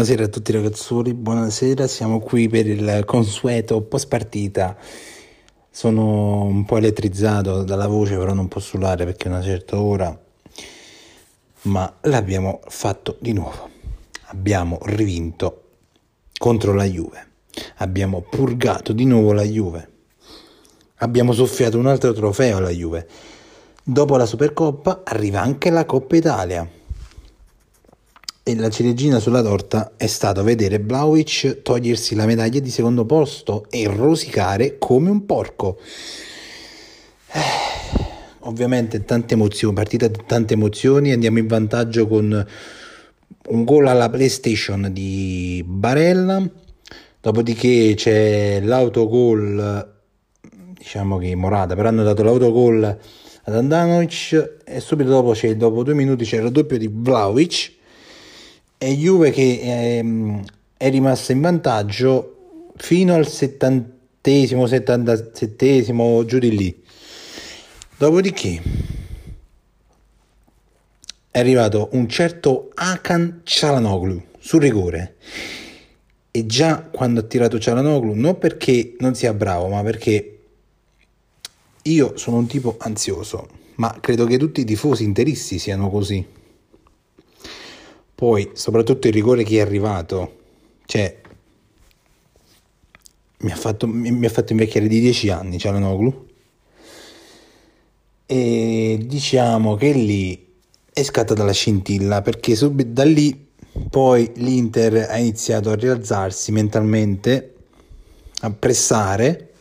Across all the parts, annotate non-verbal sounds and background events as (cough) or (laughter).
Buonasera a tutti ragazzoli, buonasera, siamo qui per il consueto post partita. Sono un po' elettrizzato dalla voce, però non posso urlare perché è una certa ora, ma l'abbiamo fatto di nuovo. Abbiamo rivinto contro la Juve, abbiamo purgato di nuovo la Juve, abbiamo soffiato un altro trofeo alla Juve. Dopo la Supercoppa arriva anche la Coppa Italia. E la ciliegina sulla torta è stato vedere Vlaovic togliersi la medaglia di secondo posto e rosicare come un porco. Eh, ovviamente tante emozioni, partita di tante emozioni, andiamo in vantaggio con un gol alla PlayStation di Barella, dopodiché c'è l'autogol, diciamo che Morata, però hanno dato l'autogol ad Andanovic e subito dopo, dopo due minuti c'è il raddoppio di Vlaovic e Juve che ehm, è rimasta in vantaggio fino al settantesimo, settantasettesimo, giù di lì. Dopodiché è arrivato un certo Akan Cialanoglu sul rigore e già quando ha tirato Cialanoglu non perché non sia bravo ma perché io sono un tipo ansioso ma credo che tutti i tifosi interisti siano così poi, soprattutto il rigore che è arrivato, cioè, mi ha fatto, mi, ha fatto invecchiare di 10 anni Cialanoglu. E diciamo che lì è scattata la scintilla perché subito da lì poi l'Inter ha iniziato a rialzarsi mentalmente, a pressare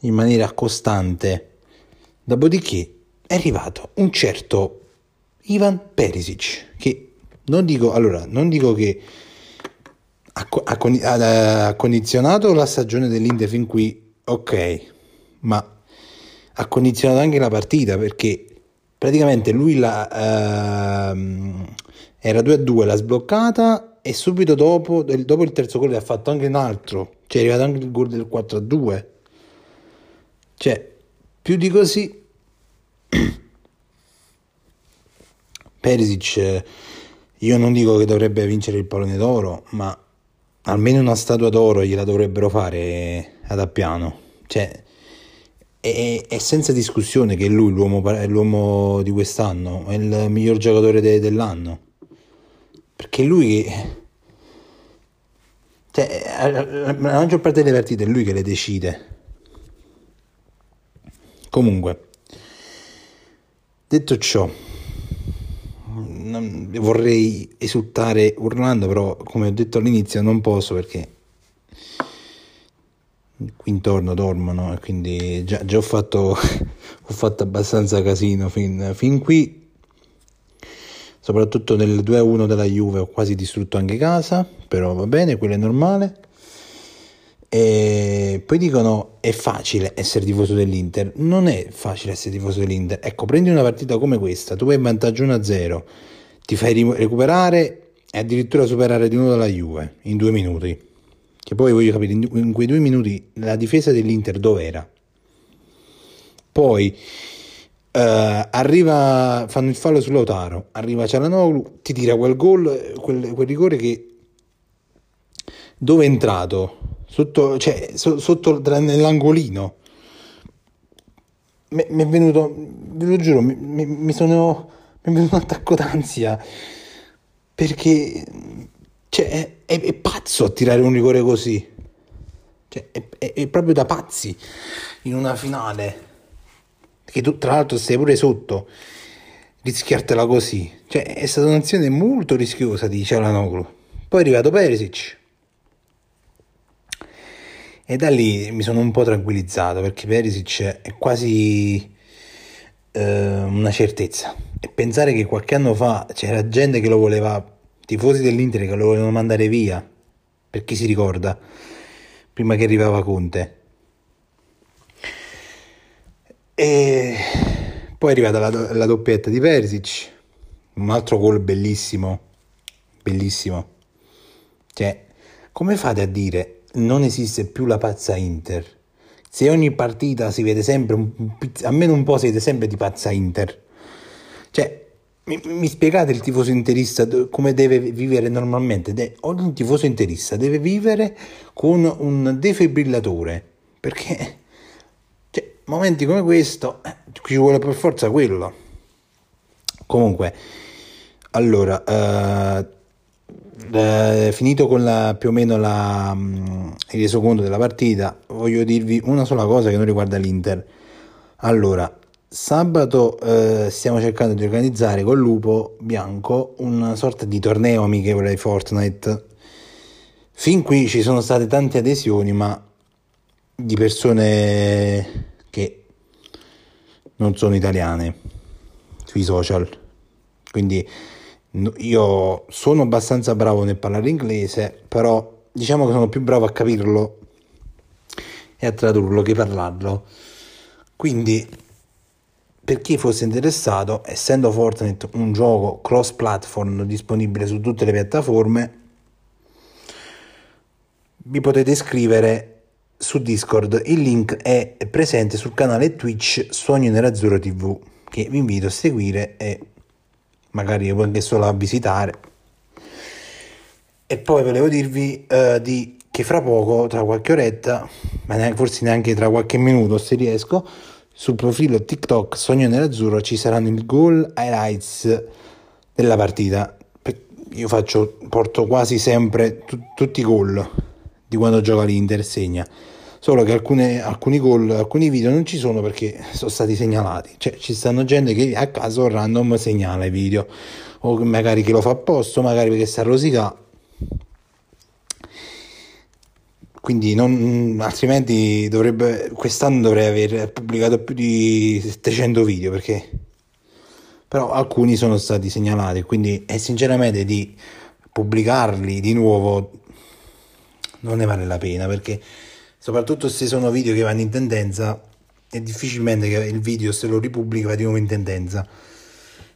in maniera costante. Dopodiché è arrivato un certo Ivan Perisic che non dico, allora, non dico che ha, ha, ha, condizionato la stagione dell'Inter fin qui, ok, ma ha condizionato anche la partita perché praticamente lui la, ehm, era 2-2, l'ha sbloccata e subito dopo, dopo il terzo gol ha fatto anche un altro, cioè è arrivato anche il gol del 4-2. Cioè, più di così (clears throat) Perisic io non dico che dovrebbe vincere il pallone d'oro, ma almeno una statua d'oro gliela dovrebbero fare ad Appiano. Cioè, è, è senza discussione che lui, l'uomo, l'uomo di quest'anno, è il miglior giocatore de, dell'anno. Perché lui... Cioè, la maggior parte delle partite è lui che le decide. Comunque, detto ciò, vorrei esultare urlando, però come ho detto all'inizio non posso perché qui intorno dormono e quindi già, già ho, fatto, (laughs) ho fatto abbastanza casino fin, fin qui. Soprattutto nel 2-1 della Juve ho quasi distrutto anche casa, però va bene, quello è normale. E poi dicono è facile essere tifoso dell'Inter. Non è facile essere tifoso dell'Inter. Ecco, prendi una partita come questa, tu vai in vantaggio 1-0 ti fai recuperare e addirittura superare di nuovo la Juve in due minuti. Che poi voglio capire, in quei due minuti la difesa dell'Inter dov'era? Poi uh, arriva, fanno il fallo sull'Otaro, arriva Cialanoglu, ti tira quel gol, quel, quel rigore che dove è entrato? Sotto, cioè, so, sotto nell'angolino. Mi, è venuto, ve lo giuro, mi, mi, mi sono mi è venuto un attacco d'ansia perché cioè, è, è, è, pazzo a tirare un rigore così. Cioè, è, è, proprio da pazzi in una finale che tu tra l'altro stai pure sotto rischiartela così. Cioè è stata un'azione molto rischiosa di Cialanoglu. Poi è arrivato Perisic. E da lì mi sono un po' tranquillizzato perché Perisic è quasi eh, una certezza pensare che qualche anno fa c'era gente che lo voleva, tifosi dell'Inter che lo volevano mandare via, per chi si ricorda, prima che arrivava Conte. E poi è arrivata la, la doppietta di Persic, un altro gol bellissimo, bellissimo. Cioè, come fate a dire non esiste più la pazza Inter? Se ogni partita si vede sempre, almeno un po' si vede sempre di pazza Inter. Cioè, mi, mi spiegate il tifoso interista come deve vivere normalmente? De- ogni tifoso interista deve vivere con un defibrillatore, perché cioè, momenti come questo eh, ci vuole per forza quello. Comunque, allora, eh, eh, finito con la, più o meno la, mm, il resoconto della partita, voglio dirvi una sola cosa che non riguarda l'Inter. Allora, sabato eh, stiamo cercando di organizzare con Lupo Bianco una sorta di torneo amichevole di Fortnite. Fin qui ci sono state tante adesioni, ma di persone che non sono italiane sui social. Quindi io sono abbastanza bravo nel parlare inglese, però diciamo che sono più bravo a capirlo e a tradurlo che parlarlo. Quindi, per chi fosse interessato, essendo Fortnite un gioco cross-platform disponibile su tutte le piattaforme, vi potete iscrivere su Discord. Il link è presente sul canale Twitch Sogno Nerazzurro TV, che vi invito a seguire e magari anche solo a visitare. E poi volevo dirvi eh, di, che fra poco, tra qualche oretta, ma neanche- forse neanche tra qualche minuto se riesco, sul profilo TikTok Sogno Nerazzurro ci saranno il goal highlights della partita. Io faccio, porto quasi sempre tu- tutti i gol di quando gioca l'Inter e segna. Solo che alcune- alcuni gol, alcuni video non ci sono perché sono stati segnalati. Cioè, ci stanno gente che a caso random segnala i video. O magari che lo fa apposta, magari perché sta rosicà. Quindi non, altrimenti dovrebbe, quest'anno dovrei aver pubblicato più di 700 video perché però alcuni sono stati segnalati, quindi e sinceramente di pubblicarli di nuovo non ne vale la pena perché soprattutto se sono video che vanno in tendenza è difficilmente che il video se lo ripubblica va di nuovo in tendenza.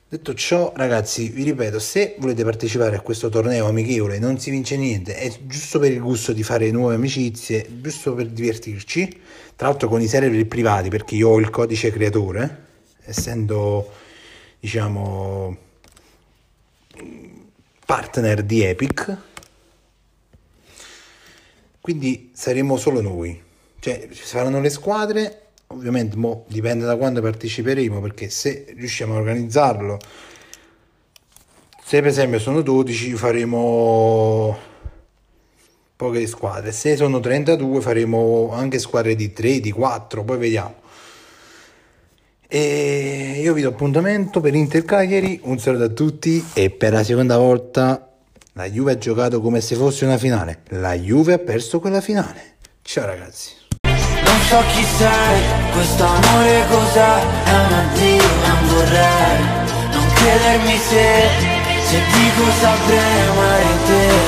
Detto ciò, ragazzi, vi ripeto, se volete partecipare a questo torneo amichevole non si vince niente, è giusto per il gusto di fare nuove amicizie, giusto per divertirci, tra l'altro con i server privati, perché io ho il codice creatore, essendo, diciamo, partner di Epic, quindi saremo solo noi, cioè ci saranno le squadre, ovviamente mo dipende da quando parteciperemo, perché se riusciamo a organizzarlo, se per esempio sono 12 faremo poche squadre, se sono 32 faremo anche squadre di 3, di 4, poi vediamo. E io vi do appuntamento per Inter Cagliari, un saluto a tutti e per la seconda volta la Juve ha giocato come se fosse una finale, la Juve ha perso quella finale. Ciao ragazzi. So chi sei, questo amore cos'è, è un addio, non vorrei. Non chiedermi se, se dico saprei amare te